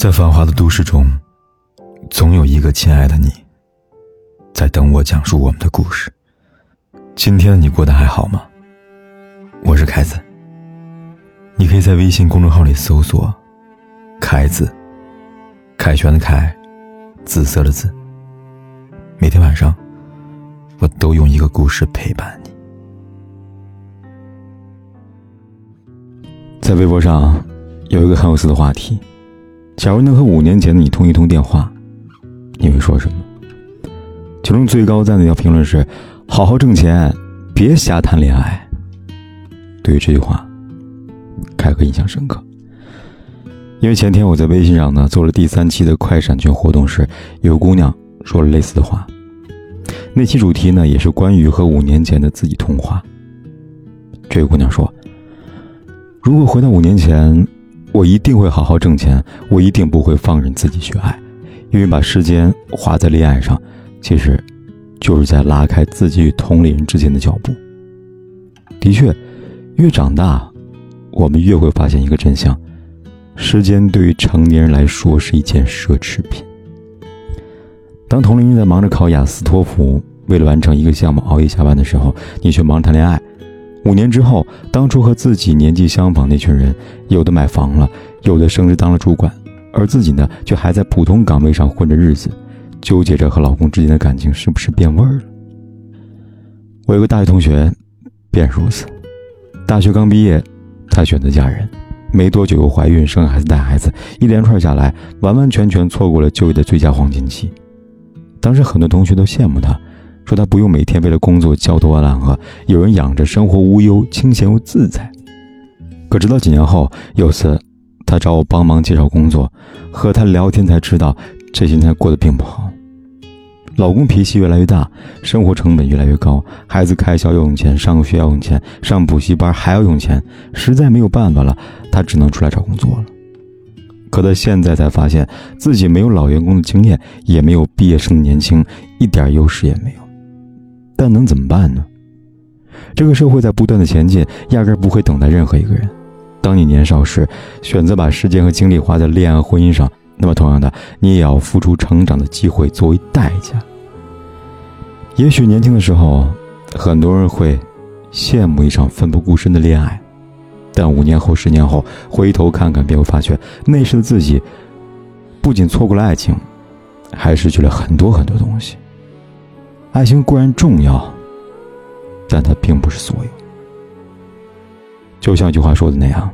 在繁华的都市中，总有一个亲爱的你，在等我讲述我们的故事。今天的你过得还好吗？我是凯子。你可以在微信公众号里搜索“凯子”，凯旋的凯，紫色的紫。每天晚上，我都用一个故事陪伴你。在微博上有一个很有意思的话题。假如能和五年前的你通一通电话，你会说什么？其中最高赞的一条评论是：“好好挣钱，别瞎谈恋爱。”对于这句话，凯哥印象深刻。因为前天我在微信上呢做了第三期的快闪群活动时，有姑娘说了类似的话。那期主题呢也是关于和五年前的自己通话。这个姑娘说：“如果回到五年前。”我一定会好好挣钱，我一定不会放任自己去爱，因为把时间花在恋爱上，其实，就是在拉开自己与同龄人之间的脚步。的确，越长大，我们越会发现一个真相：时间对于成年人来说是一件奢侈品。当同龄人在忙着考雅思、托福，为了完成一个项目熬夜加班的时候，你却忙着谈恋爱。五年之后，当初和自己年纪相仿那群人，有的买房了，有的升职当了主管，而自己呢，却还在普通岗位上混着日子，纠结着和老公之间的感情是不是变味儿了。我有个大学同学，便如此。大学刚毕业，她选择嫁人，没多久又怀孕、生孩子、带孩子，一连串下来，完完全全错过了就业的最佳黄金期。当时很多同学都羡慕她。说他不用每天为了工作焦头烂额，有人养着，生活无忧，清闲又自在。可直到几年后，有次他找我帮忙介绍工作，和他聊天才知道，这些年过得并不好。老公脾气越来越大，生活成本越来越高，孩子开销要用钱，上学要用钱，上补习班还要用钱，实在没有办法了，他只能出来找工作了。可他现在才发现自己没有老员工的经验，也没有毕业生的年轻，一点优势也没有。但能怎么办呢？这个社会在不断的前进，压根不会等待任何一个人。当你年少时选择把时间和精力花在恋爱、婚姻上，那么同样的，你也要付出成长的机会作为代价。也许年轻的时候，很多人会羡慕一场奋不顾身的恋爱，但五年后、十年后回头看看，便会发觉那时的自己不仅错过了爱情，还失去了很多很多东西。爱情固然重要，但它并不是所有。就像一句话说的那样，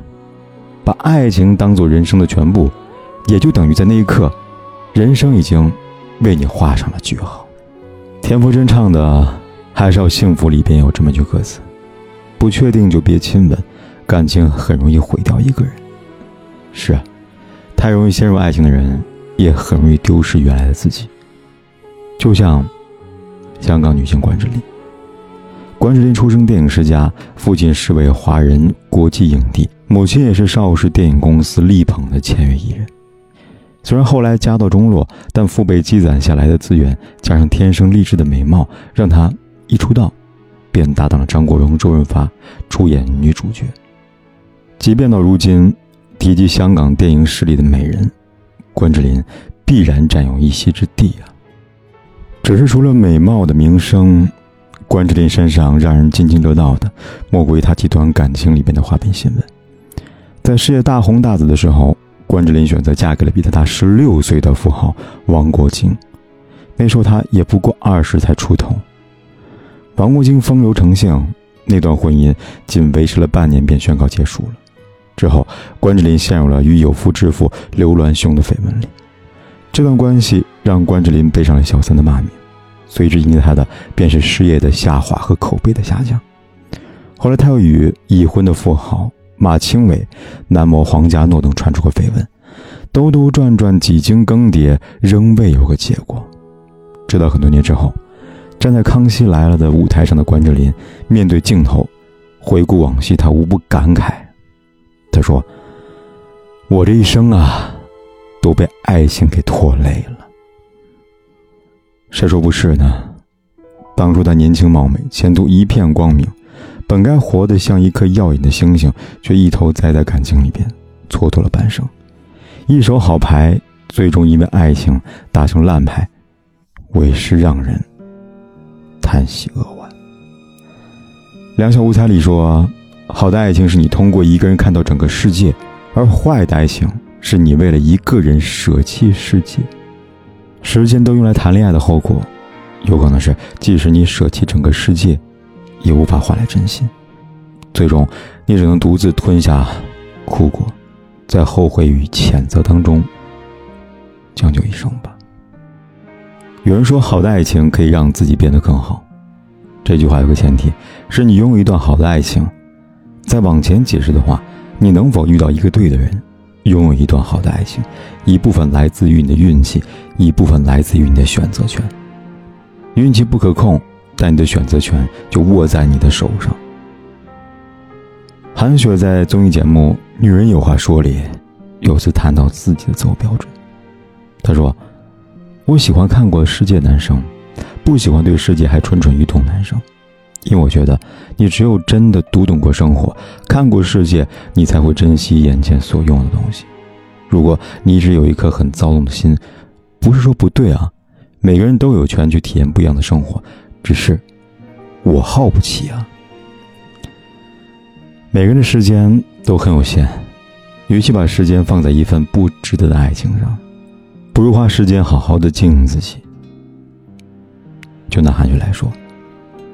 把爱情当做人生的全部，也就等于在那一刻，人生已经为你画上了句号。田馥甄唱的《还是要幸福》里边有这么句歌词：“不确定就别亲吻，感情很容易毁掉一个人。”是啊，太容易陷入爱情的人，也很容易丢失原来的自己。就像。香港女星关之琳。关之琳出生电影世家，父亲是位华人国际影帝，母亲也是邵氏电影公司力捧的签约艺人。虽然后来家道中落，但父辈积攒下来的资源，加上天生丽质的美貌，让她一出道，便搭档了张国荣、周润发出演女主角。即便到如今，提及香港电影史里的美人，关之琳必然占有一席之地啊。只是除了美貌的名声，关之琳身上让人津津乐道的，莫过于她几段感情里边的花边新闻。在事业大红大紫的时候，关之琳选择嫁给了比她大十六岁的富豪王国兴。那时候她也不过二十才出头。王国兴风流成性，那段婚姻仅维持了半年便宣告结束了。之后，关之琳陷入了与有夫之妇刘銮雄的绯闻里。这段关系让关之琳背上了小三的骂名。随之迎接他的便是事业的下滑和口碑的下降。后来，他又与已婚的富豪马清伟、男模黄家诺等传出过绯闻，兜兜转转，几经更迭，仍未有个结果。直到很多年之后，站在《康熙来了》的舞台上的关之琳面对镜头，回顾往昔，他无不感慨。他说：“我这一生啊，都被爱情给拖累了。”谁说不是呢？当初他年轻貌美，前途一片光明，本该活得像一颗耀眼的星星，却一头栽在感情里边，蹉跎了半生。一手好牌，最终因为爱情打成烂牌，委实让人叹息扼腕。两小无猜里说：“好的爱情是你通过一个人看到整个世界，而坏的爱情是你为了一个人舍弃世界。时间都用来谈恋爱的后果，有可能是即使你舍弃整个世界，也无法换来真心。最终，你只能独自吞下苦果。”在后悔与谴责当中将就一生吧。有人说，好的爱情可以让自己变得更好。这句话有个前提，是你拥有一段好的爱情。再往前解释的话，你能否遇到一个对的人，拥有一段好的爱情，一部分来自于你的运气，一部分来自于你的选择权。运气不可控，但你的选择权就握在你的手上。韩雪在综艺节目《女人有话说》里，有次谈到自己的择偶标准。她说：“我喜欢看过世界男生，不喜欢对世界还蠢蠢欲动男生，因为我觉得你只有真的读懂过生活，看过世界，你才会珍惜眼前所拥有的东西。如果你一直有一颗很躁动的心，不是说不对啊，每个人都有权去体验不一样的生活，只是我耗不起啊。”每个人的时间都很有限，与其把时间放在一份不值得的爱情上，不如花时间好好的经营自己。就拿韩雪来说，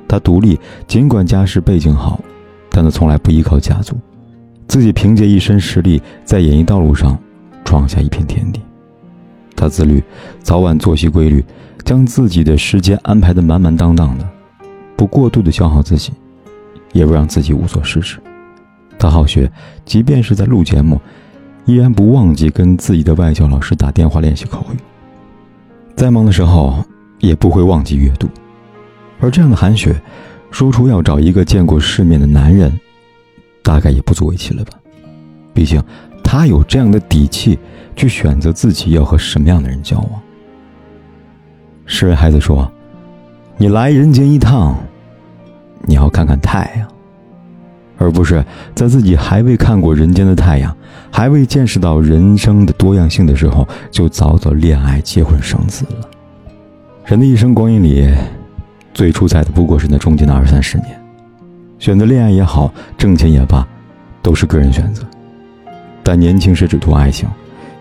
她独立，尽管家世背景好，但她从来不依靠家族，自己凭借一身实力在演艺道路上闯下一片天地。他自律，早晚作息规律，将自己的时间安排的满满当当的，不过度的消耗自己，也不让自己无所事事。他好学，即便是在录节目，依然不忘记跟自己的外教老师打电话练习口语。再忙的时候，也不会忘记阅读。而这样的韩雪，说出要找一个见过世面的男人，大概也不足为奇了吧？毕竟，她有这样的底气，去选择自己要和什么样的人交往。诗人孩子说：“你来人间一趟，你要看看太阳。”而不是在自己还未看过人间的太阳，还未见识到人生的多样性的时候，就早早恋爱、结婚、生子了。人的一生光阴里，最出彩的不过是那中间的二三十年。选择恋爱也好，挣钱也罢，都是个人选择。但年轻时只图爱情，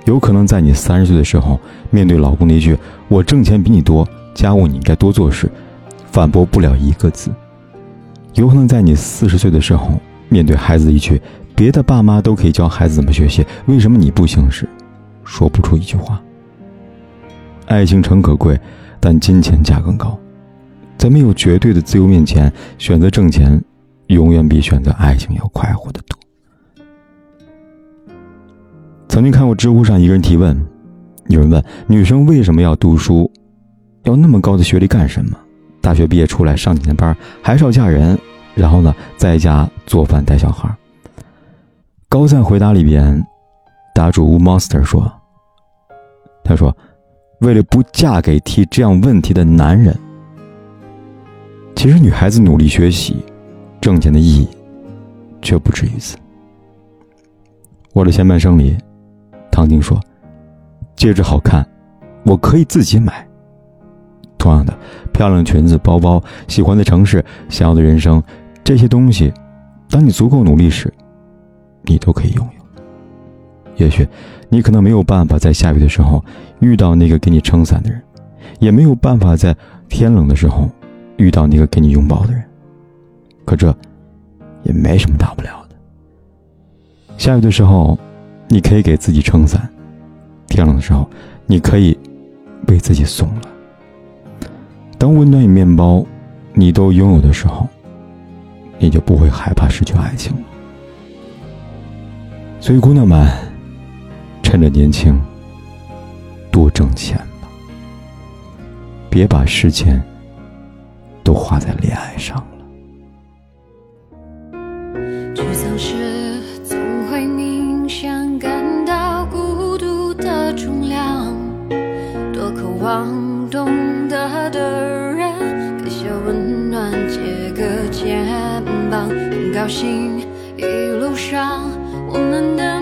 有可能在你三十岁的时候，面对老公那句“我挣钱比你多，家务你应该多做事”，反驳不了一个字。有可能在你四十岁的时候，面对孩子一句“别的爸妈都可以教孩子怎么学习，为什么你不行”时，说不出一句话。爱情诚可贵，但金钱价更高。在没有绝对的自由面前，选择挣钱，永远比选择爱情要快活得多。曾经看过知乎上一个人提问，有人问女生为什么要读书，要那么高的学历干什么？大学毕业出来上几年班，还是要嫁人，然后呢，在家做饭带小孩。高赞回答里边，答主 monster 说：“他说，为了不嫁给提这样问题的男人，其实女孩子努力学习、挣钱的意义，却不止于此。”我的前半生里，唐晶说：“戒指好看，我可以自己买。”同样的，漂亮裙子、包包、喜欢的城市、想要的人生，这些东西，当你足够努力时，你都可以拥有。也许，你可能没有办法在下雨的时候遇到那个给你撑伞的人，也没有办法在天冷的时候遇到那个给你拥抱的人。可这，也没什么大不了的。下雨的时候，你可以给自己撑伞；天冷的时候，你可以为自己送了。当温暖与面包，你都拥有的时候，你就不会害怕失去爱情了。所以，姑娘们，趁着年轻，多挣钱吧，别把时间都花在恋爱上很高兴一路上我们的。